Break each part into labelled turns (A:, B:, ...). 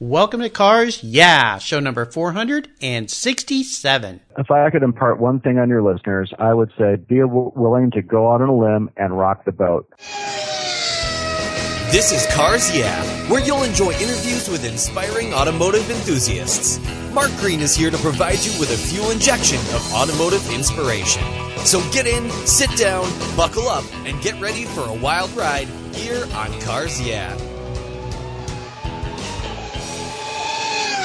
A: Welcome to Cars Yeah, show number 467.
B: If I could impart one thing on your listeners, I would say be willing to go out on a limb and rock the boat.
C: This is Cars Yeah, where you'll enjoy interviews with inspiring automotive enthusiasts. Mark Green is here to provide you with a fuel injection of automotive inspiration. So get in, sit down, buckle up, and get ready for a wild ride here on Cars Yeah.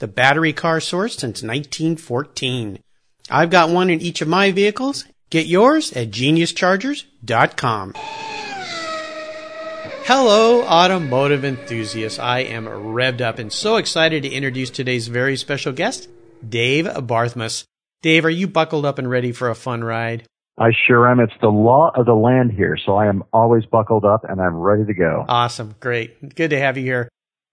A: the battery car source since 1914. I've got one in each of my vehicles. Get yours at geniuschargers.com. Hello, automotive enthusiasts. I am revved up and so excited to introduce today's very special guest, Dave Barthmuss. Dave, are you buckled up and ready for a fun ride?
B: I sure am. It's the law of the land here, so I am always buckled up and I'm ready to go.
A: Awesome. Great. Good to have you here.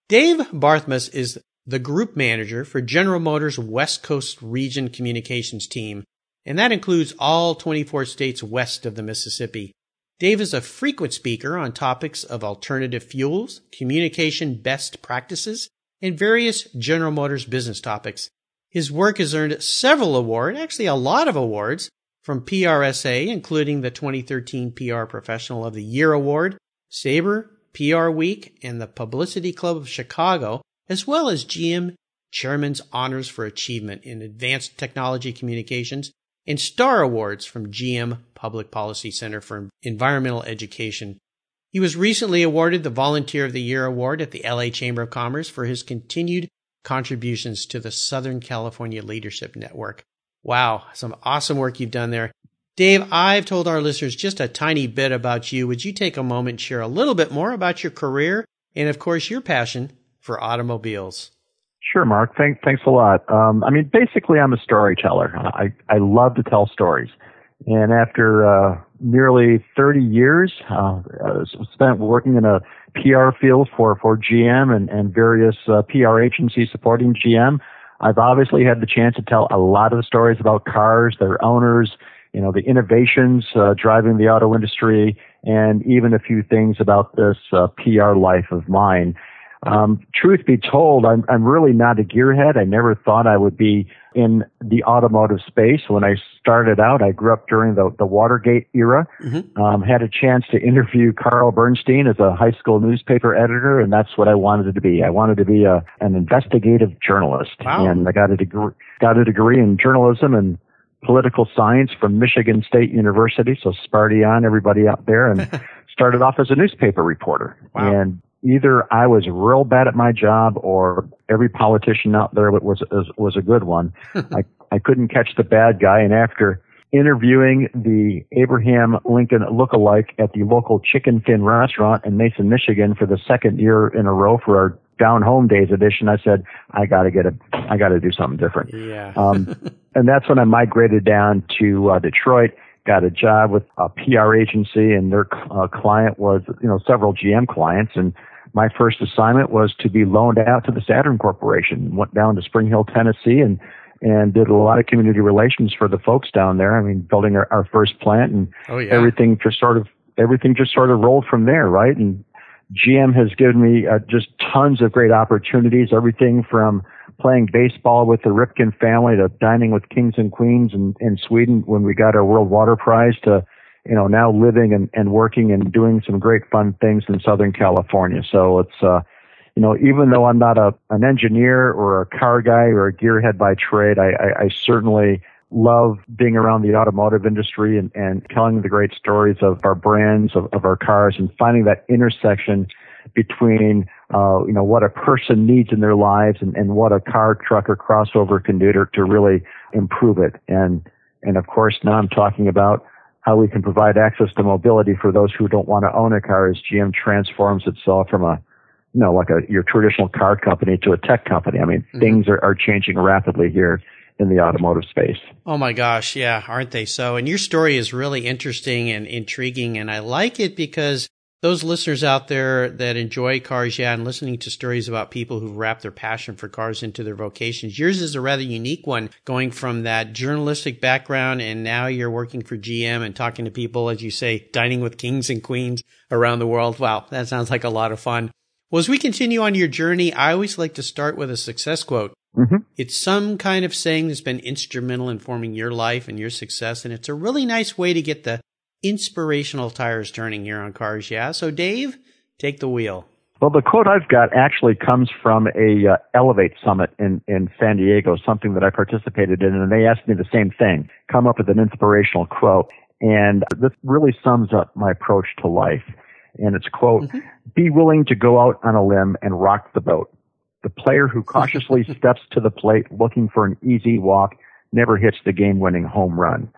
A: Dave Barthmuss is the group manager for General Motors West Coast Region Communications Team, and that includes all 24 states west of the Mississippi. Dave is a frequent speaker on topics of alternative fuels, communication best practices, and various General Motors business topics. His work has earned several awards, actually a lot of awards, from PRSA, including the 2013 PR Professional of the Year Award, SABRE, PR Week, and the Publicity Club of Chicago, as well as GM Chairman's Honors for Achievement in Advanced Technology Communications and Star Awards from GM Public Policy Center for Environmental Education. He was recently awarded the Volunteer of the Year Award at the LA Chamber of Commerce for his continued contributions to the Southern California Leadership Network. Wow, some awesome work you've done there. Dave, I've told our listeners just a tiny bit about you. Would you take a moment and share a little bit more about your career and, of course, your passion for automobiles?
B: Sure, Mark. Thank, thanks a lot. Um, I mean, basically, I'm a storyteller. I, I love to tell stories. And after uh, nearly 30 years uh, spent working in a PR field for, for GM and, and various uh, PR agencies supporting GM, I've obviously had the chance to tell a lot of stories about cars, their owners, you know, the innovations uh, driving the auto industry, and even a few things about this uh, PR life of mine. Um, truth be told, I'm, I'm really not a gearhead. I never thought I would be in the automotive space. When I started out, I grew up during the, the Watergate era. Mm-hmm. Um, had a chance to interview Carl Bernstein as a high school newspaper editor, and that's what I wanted to be. I wanted to be a, an investigative journalist,
A: wow.
B: and I got a degree got a degree in journalism and political science from Michigan State University. So Sparty on everybody out there, and started off as a newspaper reporter.
A: Wow.
B: And either I was real bad at my job or every politician out there was was, was a good one. I I couldn't catch the bad guy, and after interviewing the Abraham Lincoln look-alike at the local chicken fin restaurant in Mason, Michigan, for the second year in a row for our down home days edition, I said I got to get a I got to do something different.
A: Yeah.
B: um, and that's when I migrated down to uh, Detroit got a job with a PR agency and their uh, client was, you know, several GM clients. And my first assignment was to be loaned out to the Saturn Corporation. Went down to Spring Hill, Tennessee and, and did a lot of community relations for the folks down there. I mean, building our, our first plant and
A: oh, yeah.
B: everything just sort of, everything just sort of rolled from there, right? And GM has given me uh, just tons of great opportunities, everything from playing baseball with the Ripken family to dining with kings and queens in, in Sweden when we got our World Water Prize to, you know, now living and, and working and doing some great fun things in Southern California. So it's, uh, you know, even though I'm not a an engineer or a car guy or a gearhead by trade, I, I, I certainly love being around the automotive industry and, and telling the great stories of our brands, of, of our cars, and finding that intersection between uh, you know what a person needs in their lives and, and what a car, truck, or crossover can do to, to really improve it. And and of course now I'm talking about how we can provide access to mobility for those who don't want to own a car as GM transforms itself from a you know like a your traditional car company to a tech company. I mean mm-hmm. things are, are changing rapidly here in the automotive space.
A: Oh my gosh, yeah, aren't they so? And your story is really interesting and intriguing and I like it because those listeners out there that enjoy cars, yeah, and listening to stories about people who've wrapped their passion for cars into their vocations. Yours is a rather unique one, going from that journalistic background, and now you're working for GM and talking to people, as you say, dining with kings and queens around the world. Wow, that sounds like a lot of fun. Well, as we continue on your journey, I always like to start with a success quote. Mm-hmm. It's some kind of saying that's been instrumental in forming your life and your success, and it's a really nice way to get the inspirational tires turning here on Cars Yeah. So, Dave, take the wheel.
B: Well, the quote I've got actually comes from a uh, Elevate Summit in, in San Diego, something that I participated in, and they asked me the same thing, come up with an inspirational quote. And this really sums up my approach to life. And it's quote, mm-hmm. be willing to go out on a limb and rock the boat. The player who cautiously steps to the plate looking for an easy walk never hits the game winning home run.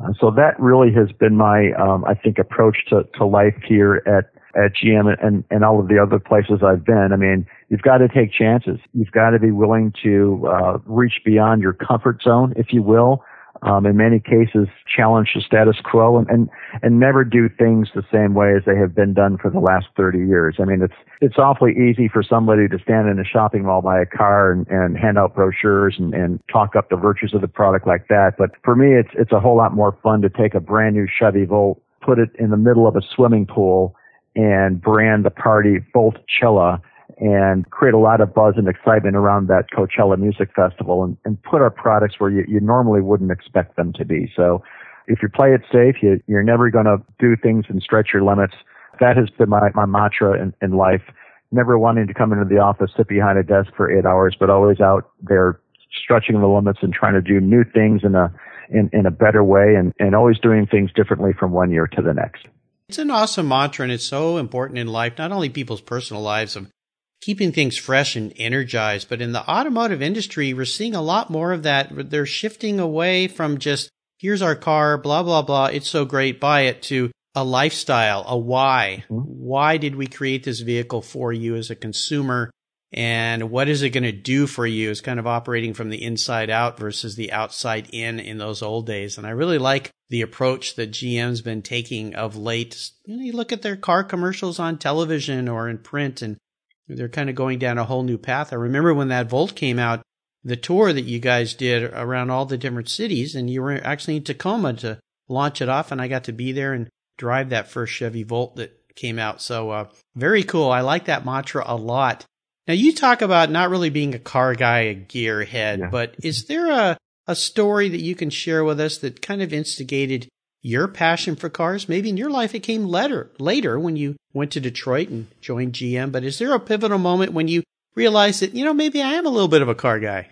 B: Uh, so that really has been my, um, I think, approach to, to life here at, at GM and, and all of the other places I've been. I mean, you've got to take chances. You've got to be willing to uh, reach beyond your comfort zone, if you will, um, in many cases challenge the status quo and, and, and never do things the same way as they have been done for the last 30 years. I mean, it's, it's awfully easy for somebody to stand in a shopping mall, buy a car and, and hand out brochures and, and talk up the virtues of the product like that. But for me, it's, it's a whole lot more fun to take a brand new Chevy Volt, put it in the middle of a swimming pool and brand the party Voltchella and create a lot of buzz and excitement around that Coachella Music Festival and, and put our products where you, you normally wouldn't expect them to be. So if you play it safe, you, you're never going to do things and stretch your limits. That has been my, my mantra in, in life. Never wanting to come into the office, sit behind a desk for eight hours, but always out there stretching the limits and trying to do new things in a, in, in a better way and, and always doing things differently from one year to the next.
A: It's an awesome mantra and it's so important in life, not only people's personal lives of keeping things fresh and energized. But in the automotive industry, we're seeing a lot more of that. They're shifting away from just, here's our car, blah, blah, blah. It's so great. Buy it to a lifestyle, a why. Mm-hmm. Why did we create this vehicle for you as a consumer? And what is it going to do for you? Is kind of operating from the inside out versus the outside in in those old days. And I really like the approach that GM's been taking of late. You, know, you look at their car commercials on television or in print and they're kind of going down a whole new path. I remember when that Volt came out, the tour that you guys did around all the different cities, and you were actually in Tacoma to launch it off, and I got to be there and drive that first Chevy Volt that came out. So uh, very cool. I like that mantra a lot. Now you talk about not really being a car guy, a gearhead, yeah. but is there a a story that you can share with us that kind of instigated your passion for cars. Maybe in your life it came later, later when you went to Detroit and joined GM. But is there a pivotal moment when you realized that, you know, maybe I am a little bit of a car guy?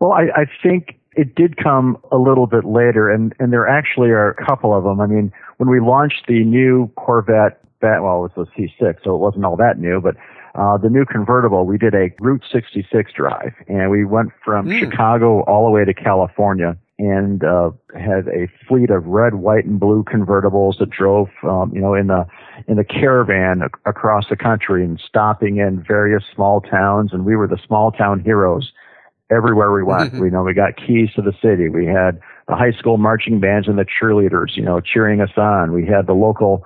B: Well, I, I think it did come a little bit later, and, and there actually are a couple of them. I mean, when we launched the new Corvette, that, well, it was a C6, so it wasn't all that new, but uh, the new convertible, we did a Route 66 drive, and we went from mm. Chicago all the way to California and uh, had a fleet of red, white, and blue convertibles that drove, um, you know, in the in the caravan ac- across the country and stopping in various small towns. And we were the small town heroes everywhere we went. we you know we got keys to the city. We had the high school marching bands and the cheerleaders, you know, cheering us on. We had the local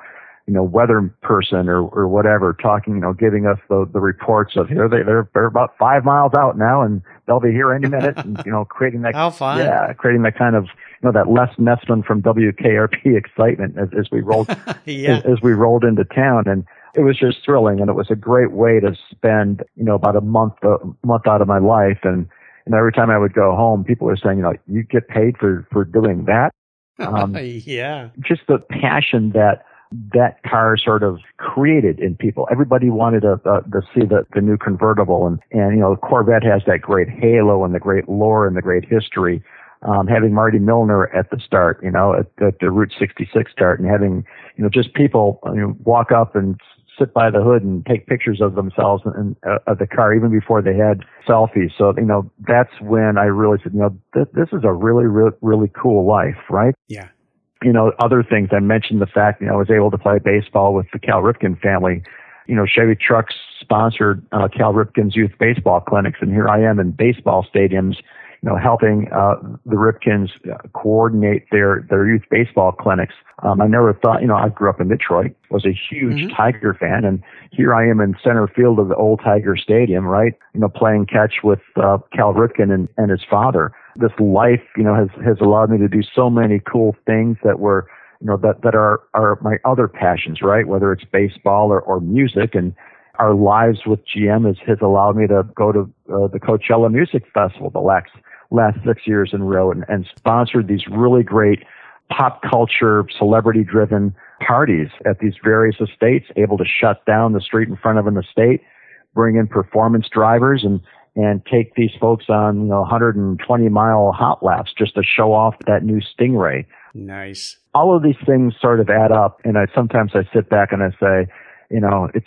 B: you know, weather person or, or whatever talking, you know, giving us the, the reports of here they, they're, they're about five miles out now and they'll be here any minute and, you know, creating that,
A: How fun.
B: yeah, creating that kind of, you know, that Les Nessman from WKRP excitement as, as we rolled, yeah. as, as we rolled into town. And it was just thrilling and it was a great way to spend, you know, about a month, a month out of my life. And, and every time I would go home, people were saying, you know, you get paid for, for doing that.
A: Um, yeah.
B: Just the passion that that car sort of created in people. Everybody wanted to, uh, to see the, the new convertible and, and, you know, Corvette has that great halo and the great lore and the great history. Um, having Marty Milner at the start, you know, at, at the Route 66 start and having, you know, just people, you know, walk up and sit by the hood and take pictures of themselves and uh, of the car even before they had selfies. So you know that's when I really said, you know, th- this is a really, really, really cool life, right?
A: Yeah.
B: You know, other things I mentioned the fact you know I was able to play baseball with the Cal Ripken family. You know, Chevy Trucks sponsored uh, Cal Ripken's youth baseball clinics, and here I am in baseball stadiums you know, helping uh, the Ripkens uh, coordinate their their youth baseball clinics. Um, I never thought, you know, I grew up in Detroit, was a huge mm-hmm. Tiger fan, and here I am in center field of the old Tiger Stadium, right? You know, playing catch with uh, Cal Ripken and, and his father. This life, you know, has has allowed me to do so many cool things that were you know that that are are my other passions right whether it's baseball or, or music and our lives with GM has, has allowed me to go to uh, the Coachella Music Festival the last last six years in a row and, and sponsored these really great pop culture, celebrity driven parties at these various estates, able to shut down the street in front of an estate, bring in performance drivers and, and take these folks on, you know, 120 mile hot laps just to show off that new Stingray.
A: Nice.
B: All of these things sort of add up. And I sometimes I sit back and I say, you know, it's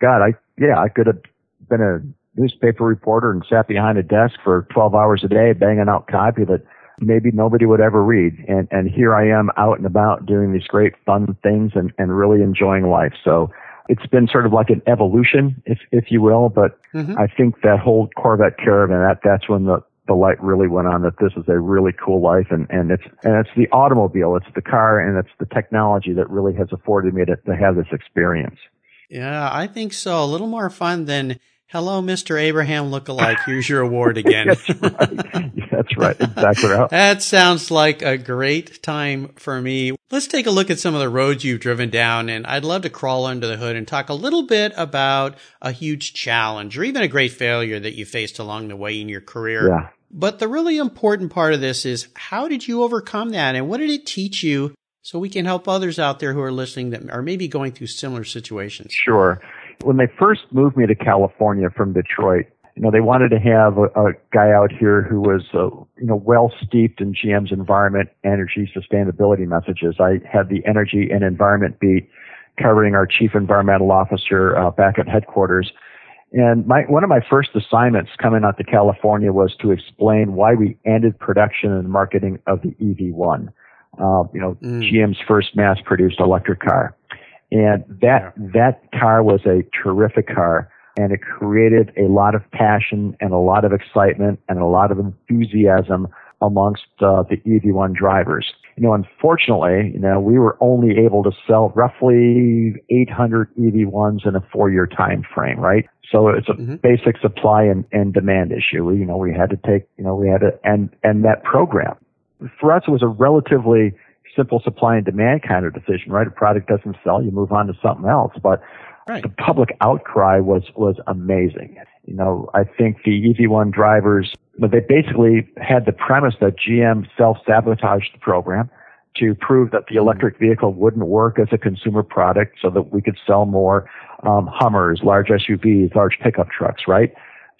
B: God, I, yeah, I could have been a newspaper reporter and sat behind a desk for 12 hours a day banging out copy that maybe nobody would ever read. And, and here I am out and about doing these great fun things and, and really enjoying life. So it's been sort of like an evolution, if, if you will, but mm-hmm. I think that whole Corvette Caravan, that, that's when the, the light really went on that this is a really cool life and, and it's, and it's the automobile, it's the car and it's the technology that really has afforded me to, to have this experience.
A: Yeah, I think so. A little more fun than Hello, Mr. Abraham lookalike. Here's your award again.
B: That's right. That's right. Exactly right.
A: that sounds like a great time for me. Let's take a look at some of the roads you've driven down, and I'd love to crawl under the hood and talk a little bit about a huge challenge or even a great failure that you faced along the way in your career.
B: Yeah.
A: But the really important part of this is how did you overcome that and what did it teach you so we can help others out there who are listening that are maybe going through similar situations?
B: Sure. When they first moved me to California from Detroit, you know, they wanted to have a, a guy out here who was, uh, you know, well steeped in GM's environment, energy, sustainability messages. I had the energy and environment beat covering our chief environmental officer uh, back at headquarters. And my, one of my first assignments coming out to California was to explain why we ended production and marketing of the EV1, uh, you know, mm. GM's first mass produced electric car. And that, yeah. that car was a terrific car and it created a lot of passion and a lot of excitement and a lot of enthusiasm amongst uh, the EV1 drivers. You know, unfortunately, you know, we were only able to sell roughly 800 EV1s in a four-year time frame, right? So it's a mm-hmm. basic supply and, and demand issue. We, you know, we had to take, you know, we had to end, end that program. For us, it was a relatively simple supply and demand kind of decision, right? A product doesn't sell, you move on to something else. But right. the public outcry was was amazing. You know, I think the EV1 drivers, but they basically had the premise that GM self sabotaged the program to prove that the electric vehicle wouldn't work as a consumer product so that we could sell more um, Hummers, large SUVs, large pickup trucks, right?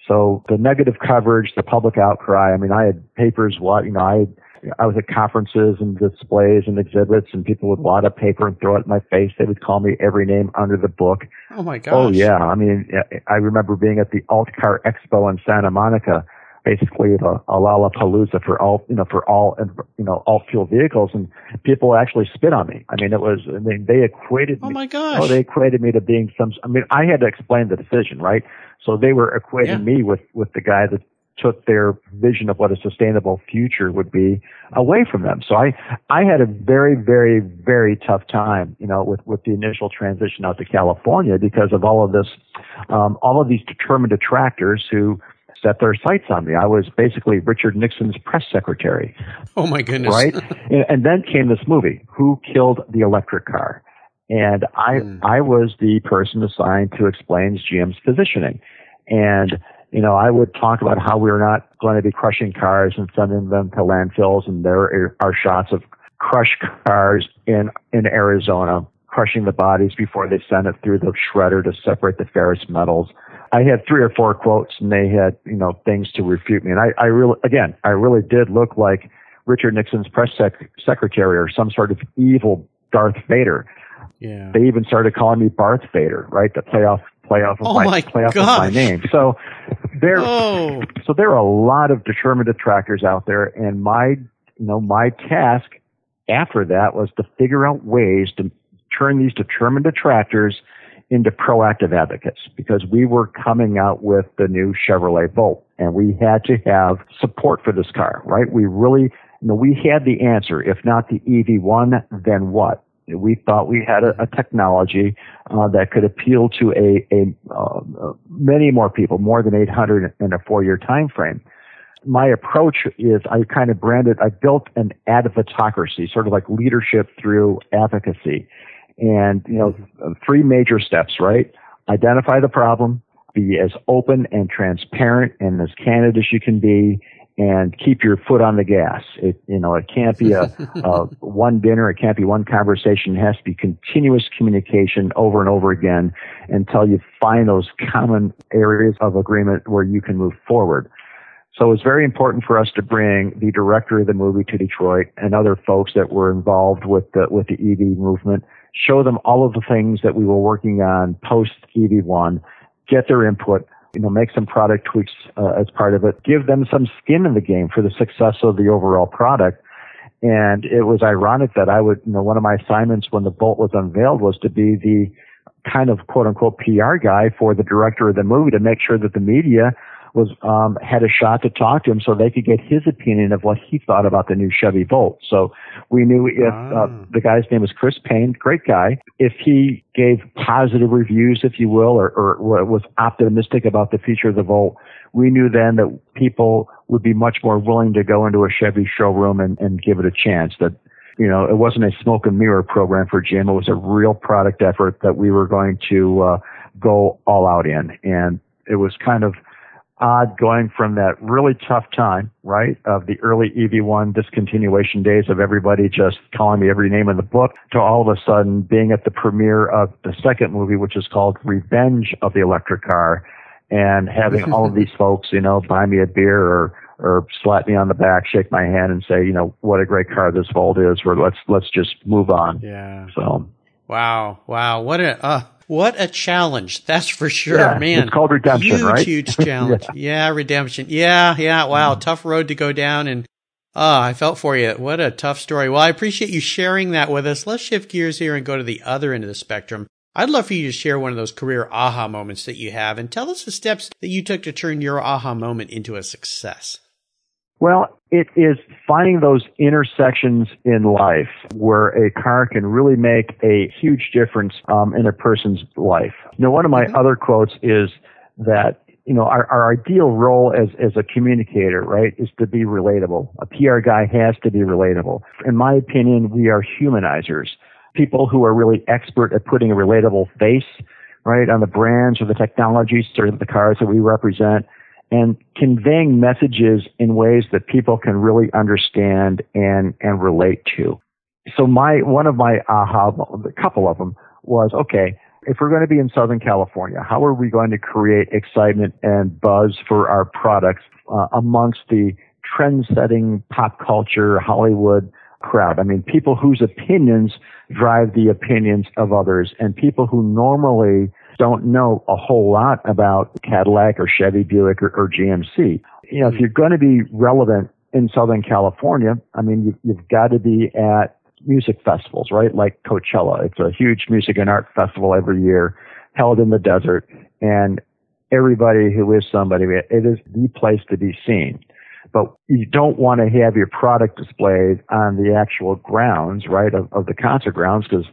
B: So the negative coverage, the public outcry, I mean, I had papers, what, you know, I had I was at conferences and displays and exhibits, and people would wad up paper and throw it in my face. They would call me every name under the book.
A: Oh my oh, gosh!
B: Oh yeah, I mean, I remember being at the Alt Car Expo in Santa Monica, basically a, a Lollapalooza for all you know for all you know alt fuel vehicles, and people actually spit on me. I mean, it was I mean they equated.
A: Oh my
B: gosh! Oh, they equated me to being some. I mean, I had to explain the decision, right? So they were equating yeah. me with with the guy that took their vision of what a sustainable future would be away from them. So I, I had a very, very, very tough time, you know, with, with the initial transition out to California because of all of this, um, all of these determined detractors who set their sights on me. I was basically Richard Nixon's press secretary.
A: Oh my goodness.
B: Right? and, and then came this movie, Who Killed the Electric Car? And I, mm. I was the person assigned to explain GM's positioning. And you know, I would talk about how we're not going to be crushing cars and sending them to landfills, and there are shots of crushed cars in in Arizona, crushing the bodies before they send it through the shredder to separate the ferrous metals. I had three or four quotes and they had, you know, things to refute me. And I, I really, again, I really did look like Richard Nixon's press sec- secretary or some sort of evil Darth Vader.
A: Yeah.
B: They even started calling me Barth Vader, right? To play off, play off of
A: Oh
B: my,
A: my
B: play off of my name. So there,
A: Oh.
B: so there are a lot of determined detractors out there, and my, you know, my task after that was to figure out ways to turn these determined detractors into proactive advocates because we were coming out with the new Chevrolet Volt and we had to have support for this car, right? We really, you know, we had the answer. If not the EV1, then what? We thought we had a, a technology uh, that could appeal to a, a uh, uh, many more people, more than 800 in a four-year time frame my approach is I kind of branded, I built an advocatocracy, sort of like leadership through advocacy. And, you know, three major steps, right? Identify the problem, be as open and transparent and as candid as you can be, and keep your foot on the gas. It, you know, it can't be a, a one dinner, it can't be one conversation. It has to be continuous communication over and over again until you find those common areas of agreement where you can move forward. So it was very important for us to bring the director of the movie to Detroit and other folks that were involved with the with the EV movement, show them all of the things that we were working on post EV1, get their input, you know, make some product tweaks uh, as part of it, give them some skin in the game for the success of the overall product. And it was ironic that I would, you know, one of my assignments when the Bolt was unveiled was to be the kind of quote unquote PR guy for the director of the movie to make sure that the media was um, had a shot to talk to him so they could get his opinion of what he thought about the new Chevy Volt. So we knew if uh,
A: Ah.
B: the guy's name was Chris Paine, great guy, if he gave positive reviews, if you will, or, or was optimistic about the future of the Volt, we knew then that people would be much more willing to go into a Chevy showroom and, and give it a chance. That you know, it wasn't a smoke and mirror program for GM. It was a real product effort that we were going to uh, go all out in, and it was kind of odd going from that really tough time, right, of the early EV1 discontinuation days of everybody just calling me every name in the book to all of a sudden being at the premiere of the second movie, which is called Revenge of the Electric Car and having all of these folks, you know, buy me a beer or, or slap me on the back, shake my hand and say, you know, what a great car this Volt is, or let's, let's just move on.
A: Yeah.
B: So,
A: Wow. Wow. What a uh, what a challenge. That's for sure,
B: Yeah,
A: man.
B: it's called redemption,
A: huge,
B: right?
A: Huge challenge. yeah. redemption. Yeah, yeah. Wow, tough road to go down and ah, I felt for you. What a tough story. Well, I appreciate you sharing that with us. Let's shift gears here and go to the other end of the spectrum. I'd love for you to share one of those career aha moments that you have and tell us the steps that you took to turn your aha moment into a success.
B: Well, it is finding those intersections in life where a car can really make a huge difference um, in a person's life. You know, one of my other quotes is that you know our, our ideal role as as a communicator, right, is to be relatable. A PR guy has to be relatable. In my opinion, we are humanizers. People who are really expert at putting a relatable face, right, on the brands or the technologies or the cars that we represent and conveying messages in ways that people can really understand and and relate to. So my one of my aha, a couple of them was okay. If we're going to be in Southern California, how are we going to create excitement and buzz for our products uh, amongst the trend-setting pop culture Hollywood crowd? I mean, people whose opinions drive the opinions of others, and people who normally don't know a whole lot about Cadillac or Chevy Buick or, or GMC. You know, if you're going to be relevant in Southern California, I mean, you, you've got to be at music festivals, right? Like Coachella. It's a huge music and art festival every year held in the desert and everybody who is somebody, it is the place to be seen. But you don't want to have your product displayed on the actual grounds, right, of, of the concert grounds because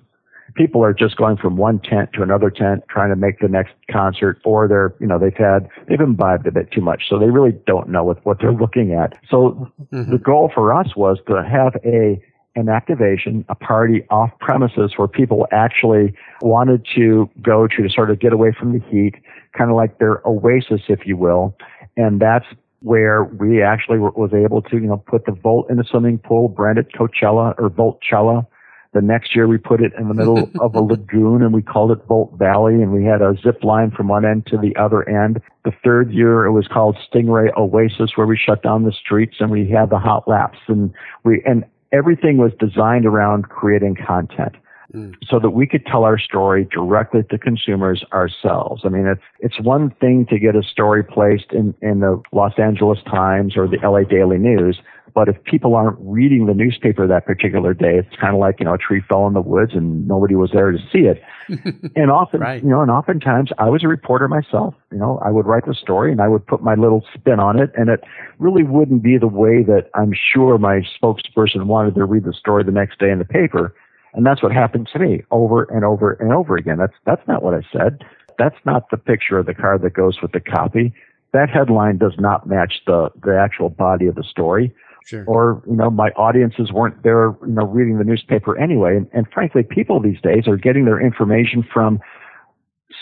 B: people are just going from one tent to another tent trying to make the next concert or they're you know they've had they've imbibed a bit too much. So they really don't know what, what they're looking at. So
A: Mm-hmm.
B: the goal for us was to have a an activation a party off premises where people actually wanted to go to to sort of get away from the heat kind of like their oasis if you will. And that's where we actually were, was able to you know put the volt in the swimming pool branded coachella or Voltchella The next year we put it in the middle of a lagoon and we called it Volt Valley and we had a zip line from one end to the other end. The third year it was called Stingray Oasis where we shut down the streets and we had the hot laps and we, and everything was designed around creating content. Mm. So that we could tell our story directly to consumers ourselves. I mean, it's, it's one thing to get a story placed in, in the Los Angeles Times or the LA Daily News, but if people aren't reading the newspaper that particular day, it's kind of like, you know, a tree fell in the woods and nobody was there to see it. and often, right. you know, and oftentimes I was a reporter myself. You know, I would write the story and I would put my little spin on it and it really wouldn't be the way that I'm sure my spokesperson wanted to read the story the next day in the paper. And that's what happened to me over and over and over again. That's, that's not what I said. That's not the picture of the car that goes with the copy. That headline does not match the, the actual body of the story. Sure. Or, you know, my audiences weren't there, you know, reading the newspaper anyway. And, and frankly, people these days are getting their information from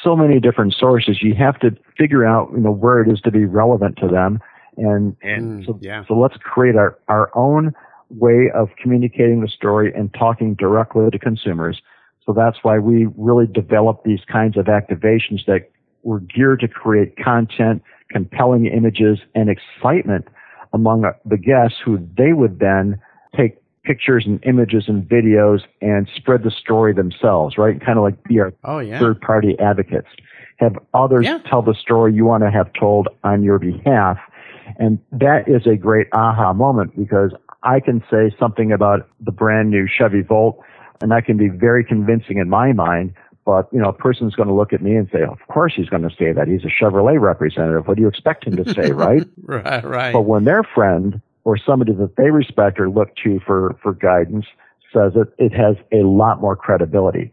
B: so many different sources. You have to figure out, you know, where it is to be relevant to them. And, and mm, so, yeah. so let's create our, our own way of communicating the story and talking directly to consumers. So that's why we really develop these kinds of activations that were geared to create content, compelling images, and excitement among the guests who they would then take pictures and images and videos and spread the story themselves, right? Kind of like be our oh, yeah. third party advocates. Have others yeah. tell the story you want to have told on your behalf. And that is a great aha moment because I can say something about the brand new Chevy Volt and that can be very convincing in my mind. But, you know, a person's going to look at me and say, of course he's going to say that. He's a Chevrolet representative. What do you expect him to say, right?
A: right, right.
B: But when their friend or somebody that they respect or look to for, for guidance says it, it has a lot more credibility.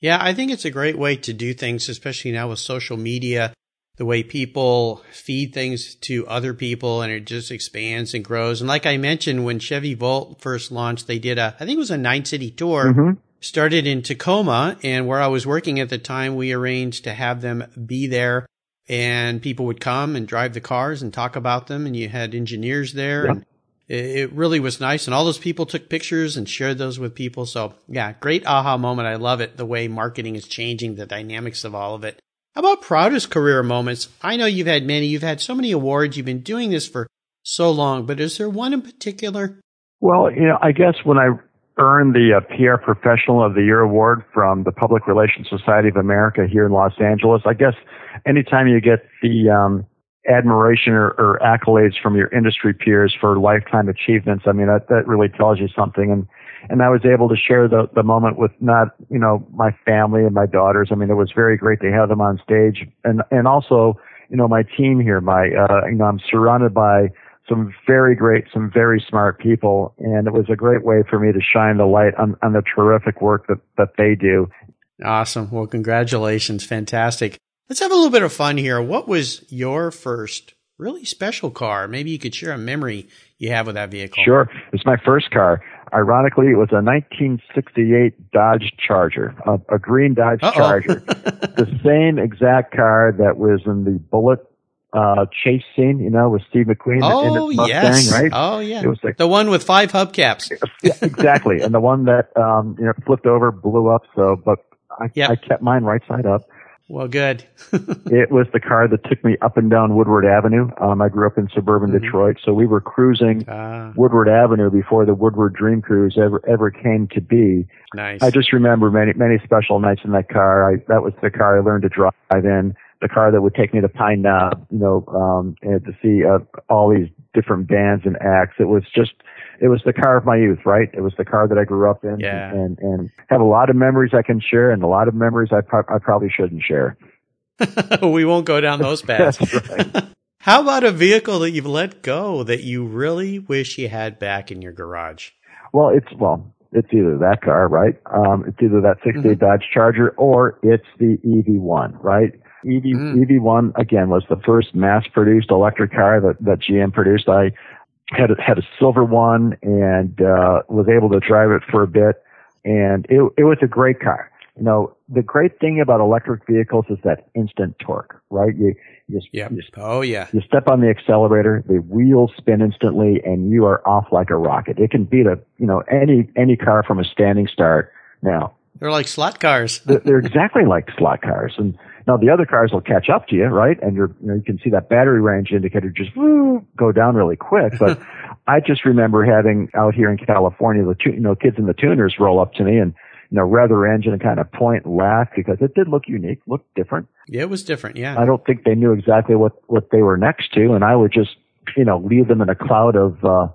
A: Yeah, I think it's a great way to do things, especially now with social media the way people feed things to other people and it just expands and grows. And like I mentioned, when Chevy Volt first launched, they did a, I think it was a nine city tour. Mm-hmm. Started in Tacoma and where I was working at the time, we arranged to have them be there and people would come and drive the cars and talk about them. And you had engineers there and it really was nice. And all those people took pictures and shared those with people. So yeah, great aha moment. I love it. The way marketing is changing the dynamics of all of it. About proudest career moments? I know you've had many. You've had so many awards. You've been doing this for so long, but is there one in particular?
B: Well, you know, I guess when I earned the uh, PR Professional of the Year award from the Public Relations Society of America here in Los Angeles, I guess anytime you get the um, admiration or, or accolades from your industry peers for lifetime achievements, I mean, that, that really tells you something. And and I was able to share the the moment with not you know my family and my daughters. I mean, it was very great to have them on stage, and and also you know my team here. My uh, you know I'm surrounded by some very great, some very smart people, and it was a great way for me to shine the light on on the terrific work that that they do.
A: Awesome. Well, congratulations. Fantastic. Let's have a little bit of fun here. What was your first really special car? Maybe you could share a memory you have with that vehicle.
B: Sure. It's my first car. Ironically, it was a 1968 Dodge Charger, a, a green Dodge Uh-oh. Charger, the same exact car that was in the Bullitt uh, chase scene, you know, with Steve McQueen
A: oh,
B: in
A: the Mustang, yes. right? Oh, yeah. It was like, the one with five hubcaps.
B: yeah, exactly. And the one that, um, you know, flipped over, blew up. So, but I, yep. I kept mine right side up.
A: Well, good.
B: it was the car that took me up and down Woodward Avenue. Um, I grew up in suburban mm-hmm. Detroit, so we were cruising ah. Woodward Avenue before the Woodward Dream Cruise ever ever came to be.
A: Nice.
B: I just remember many many special nights in that car. I, that was the car I learned to drive in. The car that would take me to Pine Knob, you know, um, and to see uh, all these different bands and acts. It was just it was the car of my youth, right? It was the car that I grew up in,
A: yeah.
B: and and have a lot of memories I can share, and a lot of memories I pro- I probably shouldn't share.
A: we won't go down those paths. How about a vehicle that you've let go that you really wish you had back in your garage?
B: Well, it's well, it's either that car, right? Um, it's either that 68 mm-hmm. Dodge Charger or it's the EV1, right? EV, mm. EV1 again was the first mass-produced electric car that, that GM produced. I had a, had a silver one and uh, was able to drive it for a bit, and it it was a great car. You know, the great thing about electric vehicles is that instant torque, right? You, you,
A: yep.
B: you,
A: oh yeah.
B: You step on the accelerator, the wheels spin instantly, and you are off like a rocket. It can beat a, you know, any, any car from a standing start. Now,
A: they're like slot cars.
B: they're, they're exactly like slot cars. And now the other cars will catch up to you, right? And you're, you know, you can see that battery range indicator just woo, go down really quick. But I just remember having out here in California, the, you know, kids in the tuners roll up to me and, you know, rev their engine and kind of point and laugh because it did look unique, looked different.
A: Yeah, it was different. Yeah.
B: I don't think they knew exactly what, what they were next to. And I would just, you know, leave them in a cloud of, uh,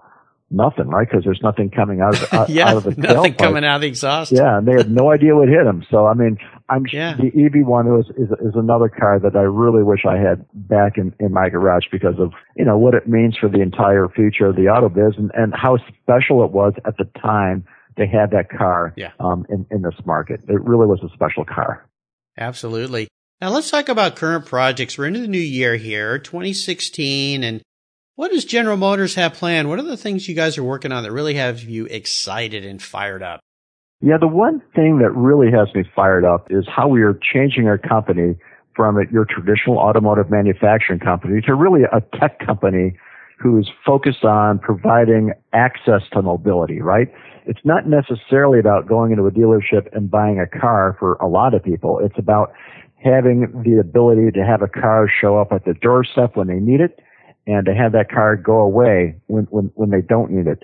B: nothing, right? Because there's nothing coming out of, out,
A: yeah,
B: out of the
A: nothing
B: tailpipe.
A: coming out of the exhaust.
B: Yeah, and they had no idea what hit them. So I mean, I'm
A: Yeah.
B: the EV one was is is another car that I really wish I had back in in my garage because of you know what it means for the entire future of the auto biz and and how special it was at the time they had that car
A: Yeah.
B: um in in this market. It really was a special car.
A: Absolutely. Now let's talk about current projects. We're into the new year here, 2016, and what does General Motors have planned? What are the things you guys are working on that really have you excited and fired up?
B: Yeah, the one thing that really has me fired up is how we are changing our company from your traditional automotive manufacturing company to really a tech company who's focused on providing access to mobility, right? It's not necessarily about going into a dealership and buying a car for a lot of people. It's about having the ability to have a car show up at the doorstep when they need it and to have that car go away when, when, when they don't need it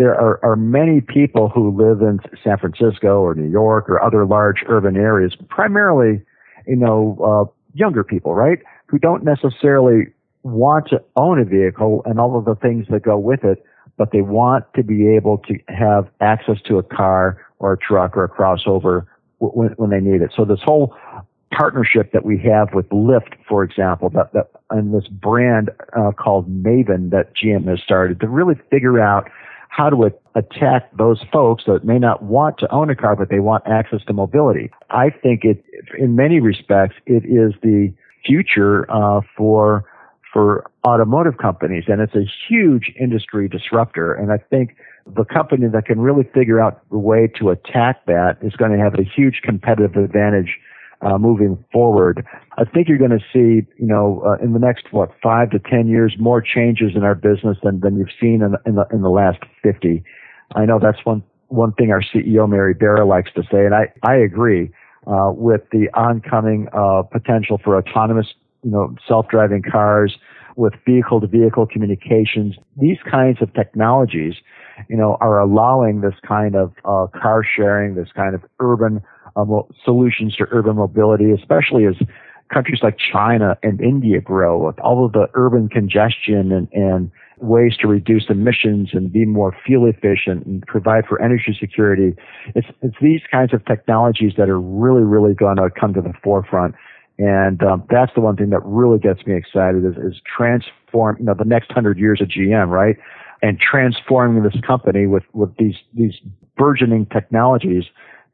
B: there are, are many people who live in San Francisco or New York or other large urban areas, primarily, you know, uh, younger people, right? Who don't necessarily want to own a vehicle and all of the things that go with it, but they want to be able to have access to a car or a truck or a crossover when, when they need it. So this whole partnership that we have with Lyft, for example, that, that and this brand uh, called Maven that GM has started to really figure out how to attack those folks that may not want to own a car, but they want access to mobility. I think it, in many respects, it is the future uh, for for automotive companies, and it's a huge industry disruptor. And I think the company that can really figure out a way to attack that is going to have a huge competitive advantage uh, moving forward. I think you're going to see, you know, uh, in the next what five to ten years, more changes in our business than than you've seen in in the in the last fifty. I know that's one one thing our CEO Mary Barra likes to say, and I I agree uh, with the oncoming uh, potential for autonomous, you know, self-driving cars with vehicle-to-vehicle communications. These kinds of technologies, you know, are allowing this kind of uh, car sharing, this kind of urban solutions to urban mobility, especially as countries like China and India grow with all of the urban congestion and, and ways to reduce emissions and be more fuel efficient and provide for energy security. It's, it's these kinds of technologies that are really, really going to come to the forefront. And um, that's the one thing that really gets me excited is, is transform, you know, the next hundred years of GM, right? And transforming this company with, with these, these burgeoning technologies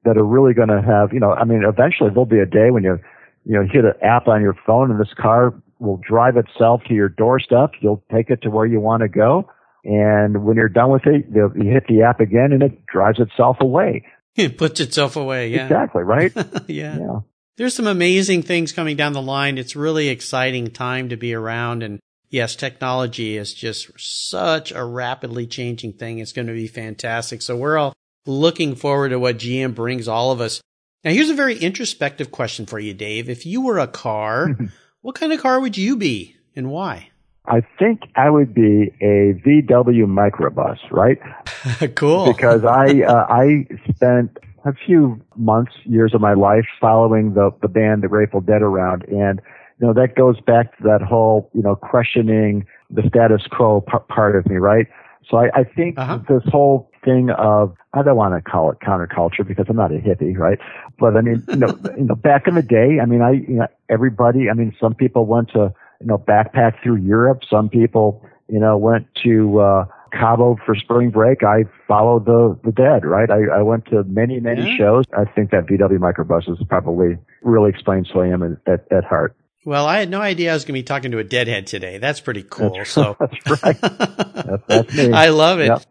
B: that are really going to have, you know, I mean, eventually there'll be a day when you, you know, hit an app on your phone and this car will drive itself to your doorstep. You'll take it to where you want to go. And when you're done with it, you hit the app again and it drives itself away.
A: It puts itself away. Yeah.
B: Exactly, right?
A: yeah.
B: yeah.
A: There's some amazing things coming down the line. It's really exciting time to be around. And yes, technology is just such a rapidly changing thing. It's going to be fantastic. So we're all looking forward to what GM brings all of us. Now, here's a very introspective question for you, Dave. If you were a car, what kind of car would you be and why?
B: I think I would be a VW microbus, right?
A: cool.
B: Because I uh, I spent a few months, years of my life following the the band The Grateful Dead around, and you know that goes back to that whole you know questioning the status quo p- part of me, right? So I, I think
A: Uh-huh.
B: this whole thing of I don't want to call it counterculture because I'm not a hippie, right? But I mean, you know, you know, back in the day, I mean, I you know, everybody, I mean, some people went to you know backpack through Europe, some people you know went to uh, Cabo for spring break. I followed the the dead, right? I, I went to many many
A: Yeah.
B: shows. I think that VW microbus is probably really explains who I am at, at, heart.
A: Well, I had no idea I was going to be talking to a deadhead today. That's pretty cool. So
B: That's right. That's, that's me.
A: I love it.
B: Yep.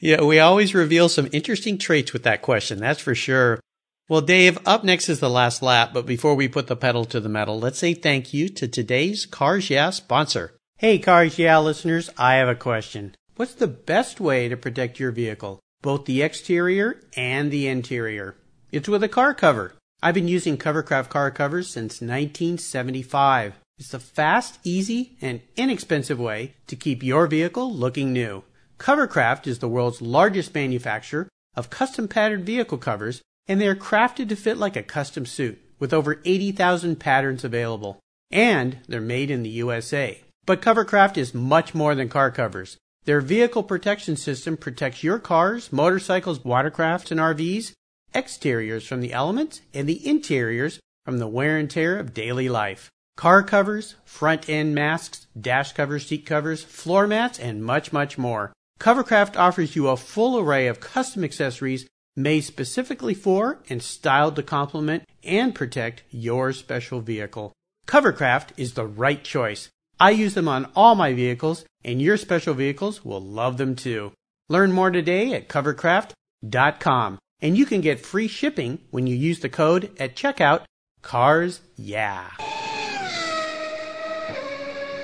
A: Yeah, we always reveal some interesting traits with that question. That's for sure. Well, Dave, up next is the last lap, but before we put the pedal to the metal, let's say thank you to today's Cars Yeah sponsor. Hey, Cars Yeah listeners, I have a question. What's the best way to protect your vehicle, both the exterior and the interior? It's with a car cover. I've been using Covercraft car covers since 1975. It's the fast, easy, and inexpensive way to keep your vehicle looking new. Covercraft is the world's largest manufacturer of custom patterned vehicle covers and they are crafted to fit like a custom suit with over 80,000 patterns available. And they're made in the USA. But Covercraft is much more than car covers. Their vehicle protection system protects your cars, motorcycles, watercrafts, and RVs, exteriors from the elements, and the interiors from the wear and tear of daily life. Car covers, front end masks, dash covers, seat covers, floor mats, and much, much more. Covercraft offers you a full array of custom accessories made specifically for and styled to complement and protect your special vehicle. Covercraft is the right choice. I use them on all my vehicles, and your special vehicles will love them too. Learn more today at covercraft.com, and you can get free shipping when you use the code at checkout CARS Yeah.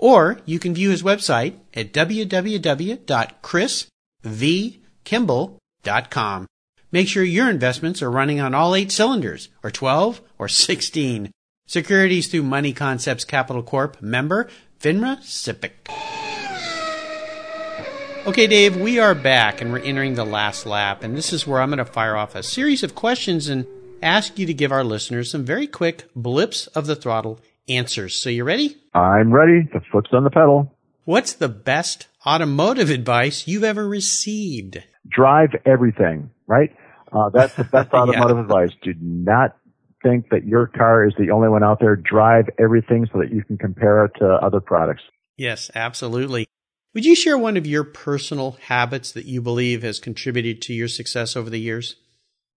A: Or you can view his website at www.chrisvkimball.com. Make sure your investments are running on all eight cylinders, or 12, or 16. Securities through Money Concepts Capital Corp. Member, FINRA SIPC. Okay, Dave, we are back and we're entering the last lap, and this is where I'm going to fire off a series of questions and ask you to give our listeners some very quick blips of the throttle answers. So you ready?
B: I'm ready. The foot's on the pedal.
A: What's the best automotive advice you've ever received?
B: Drive everything, right? Uh, that's the best automotive yeah. advice. Do not think that your car is the only one out there. Drive everything so that you can compare it to other products.
A: Yes, absolutely. Would you share one of your personal habits that you believe has contributed to your success over the years?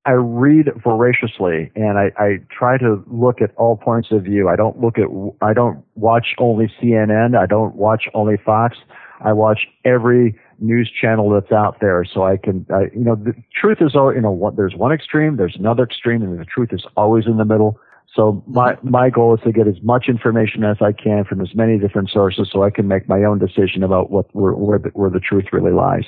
B: I read voraciously and I, I try to look at all points of view. I don't look at, I don't watch only CNN. I don't watch only Fox. I watch every news channel that's out there so I can, I, you know, the truth is, you know, what, there's one extreme, there's another extreme, and the truth is always in the middle. So my, my goal is to get as much information as I can from as many different sources so I can make my own decision about what, where, where the, where the truth really lies.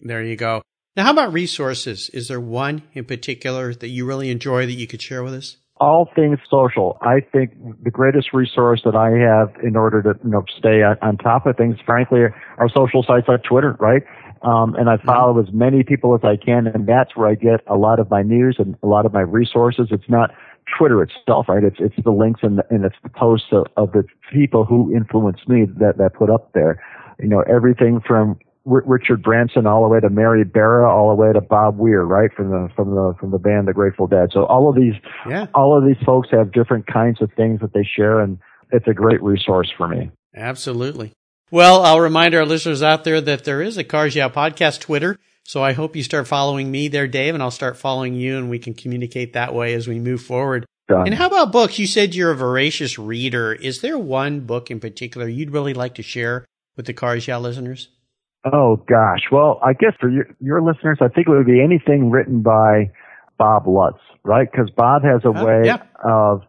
A: There you go. Now, how about resources? Is there one in particular that you really enjoy that you could share with us?
B: all things social. I think the greatest resource that I have in order to you know stay on, top of things, frankly, are social sites like Twitter, right? Um, and I follow mm-hmm. as many people as I can, and that's where I get a lot of my news and a lot of my resources. It's not Twitter itself, right? It's it's the links and, the, and it's the posts of, of the people who influence me that that put up there. You know, everything from Richard Branson all the way to Mary Barra, all the way to Bob Weir, right from the from the from the band The Grateful Dead. So all of these, yeah. all of these folks have different kinds of things that they share, and it's a great resource for me.
A: Absolutely. Well, I'll remind our listeners out there that there is a Cars Yeah podcast Twitter. So I hope you start following me there, Dave, and I'll start following you, and we can communicate that way as we move forward. Done. And how about books? You said you're a voracious reader. Is there one book in particular you'd really like to share with the Cars Yeah listeners?
B: Oh gosh. Well, I guess for your, your listeners, I think it would be anything written by Bob Lutz, right? Because Bob has a way yeah. of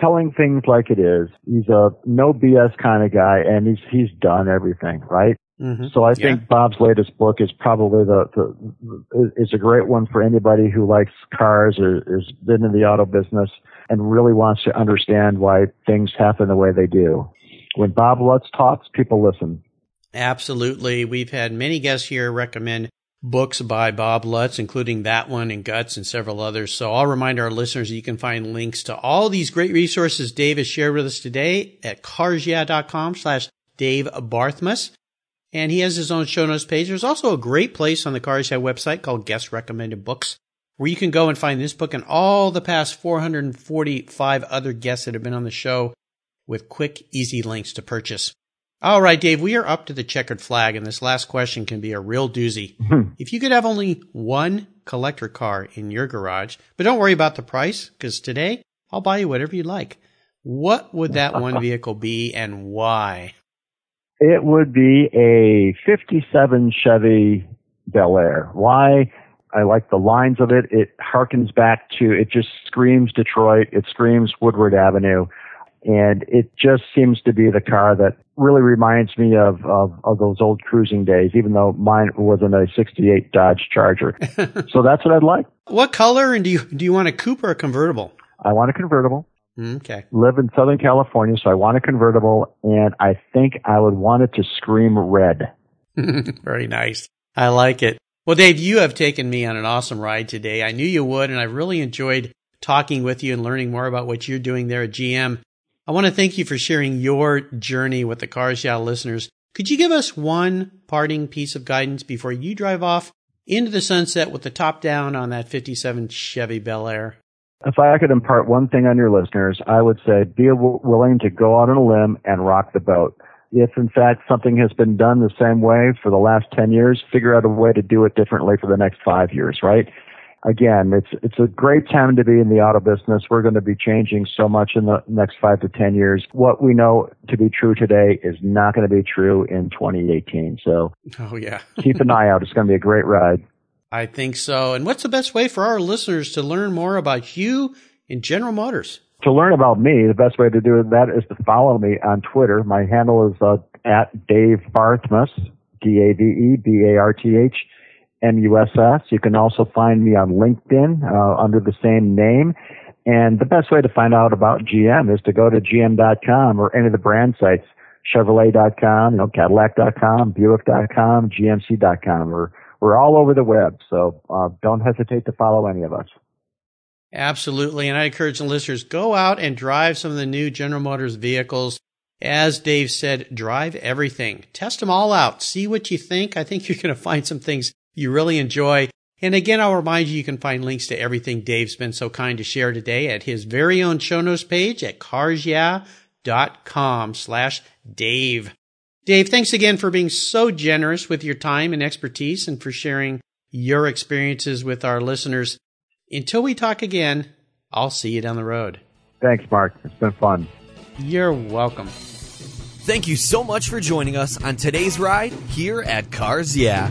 B: telling things like it is. He's a no BS kind of guy, and he's he's done everything, right? Mm-hmm. So I think yeah. Bob's latest book is probably the, the is a great one for anybody who likes cars or has been in the auto business and really wants to understand why things happen the way they do. When Bob Lutz talks, people listen.
A: Absolutely. We've had many guests here recommend books by Bob Lutz, including that one and Guts and several others. So I'll remind our listeners you can find links to all these great resources Dave has shared with us today at carsyeah.com slash Dave Barthmuss. And he has his own show notes page. There's also a great place on the Cars website called Guest Recommended Books, where you can go and find this book and all the past 445 other guests that have been on the show with quick, easy links to purchase. All right, Dave, we are up to the checkered flag, and this last question can be a real doozy. Hmm. if you could have only one collector car in your garage, but don't worry about the price, because today I'll buy you whatever you like. What would that one vehicle be and why?
B: It would be a 57 Chevy Bel Air. Why? I like the lines of it. It harkens back to, it just screams Detroit. It screams Woodward Avenue. And it just seems to be the car that really reminds me of, of, of those old cruising days, even though mine wasn't a 68 Dodge Charger. so that's what I'd like.
A: What color and do you, do you want a coupe or a convertible?
B: I want a convertible.
A: Okay.
B: Live in Southern California, so I want a convertible, and I think I would want it to scream red.
A: Very nice. I like it. Well, Dave, you have taken me on an awesome ride today. I knew you would, and I really enjoyed talking with you and learning more about what you're doing there at GM. I want to thank you for sharing your journey with the Cars Yeah listeners. Could you give us one parting piece of guidance before you drive off into the sunset with the top down on that 57 Chevy Bel Air?
B: If I could impart one thing on your listeners, I would say be w- willing to go out on a limb and rock the boat. If in fact something has been done the same way for the last 10 years, figure out a way to do it differently for the next five years, right? Again, it's, it's a great time to be in the auto business. We're going to be changing so much in the next five to 10 years. What we know to be true today is not going to be true in 2018. So,
A: oh yeah,
B: keep an eye out. It's going to be a great ride.
A: I think so. And what's the best way for our listeners to learn more about you and General Motors?
B: To learn about me, the best way to do that is to follow me on Twitter. My handle is uh, at Dave Barthmuss, D-A-V-E-B-A-R-T-H, M-U-S-S. You can also find me on LinkedIn uh, under the same name. And the best way to find out about GM is to go to gm.com or any of the brand sites, Chevrolet.com, you know, Cadillac.com, Buick.com, GMC.com, or we're all over the web, so uh, don't hesitate to follow any of us.
A: Absolutely. And I encourage the listeners go out and drive some of the new General Motors vehicles. As Dave said, drive everything. Test them all out. See what you think. I think you're going to find some things you really enjoy. And again, I'll remind you, you can find links to everything Dave's been so kind to share today at his very own show notes page at carsyeah.com slash Dave. Dave, thanks again for being so generous with your time and expertise and for sharing your experiences with our listeners. Until we talk again, I'll see you down the road.
B: Thanks, Mark. It's been fun.
A: You're welcome.
C: Thank you so much for joining us on today's ride here at Cars Yeah.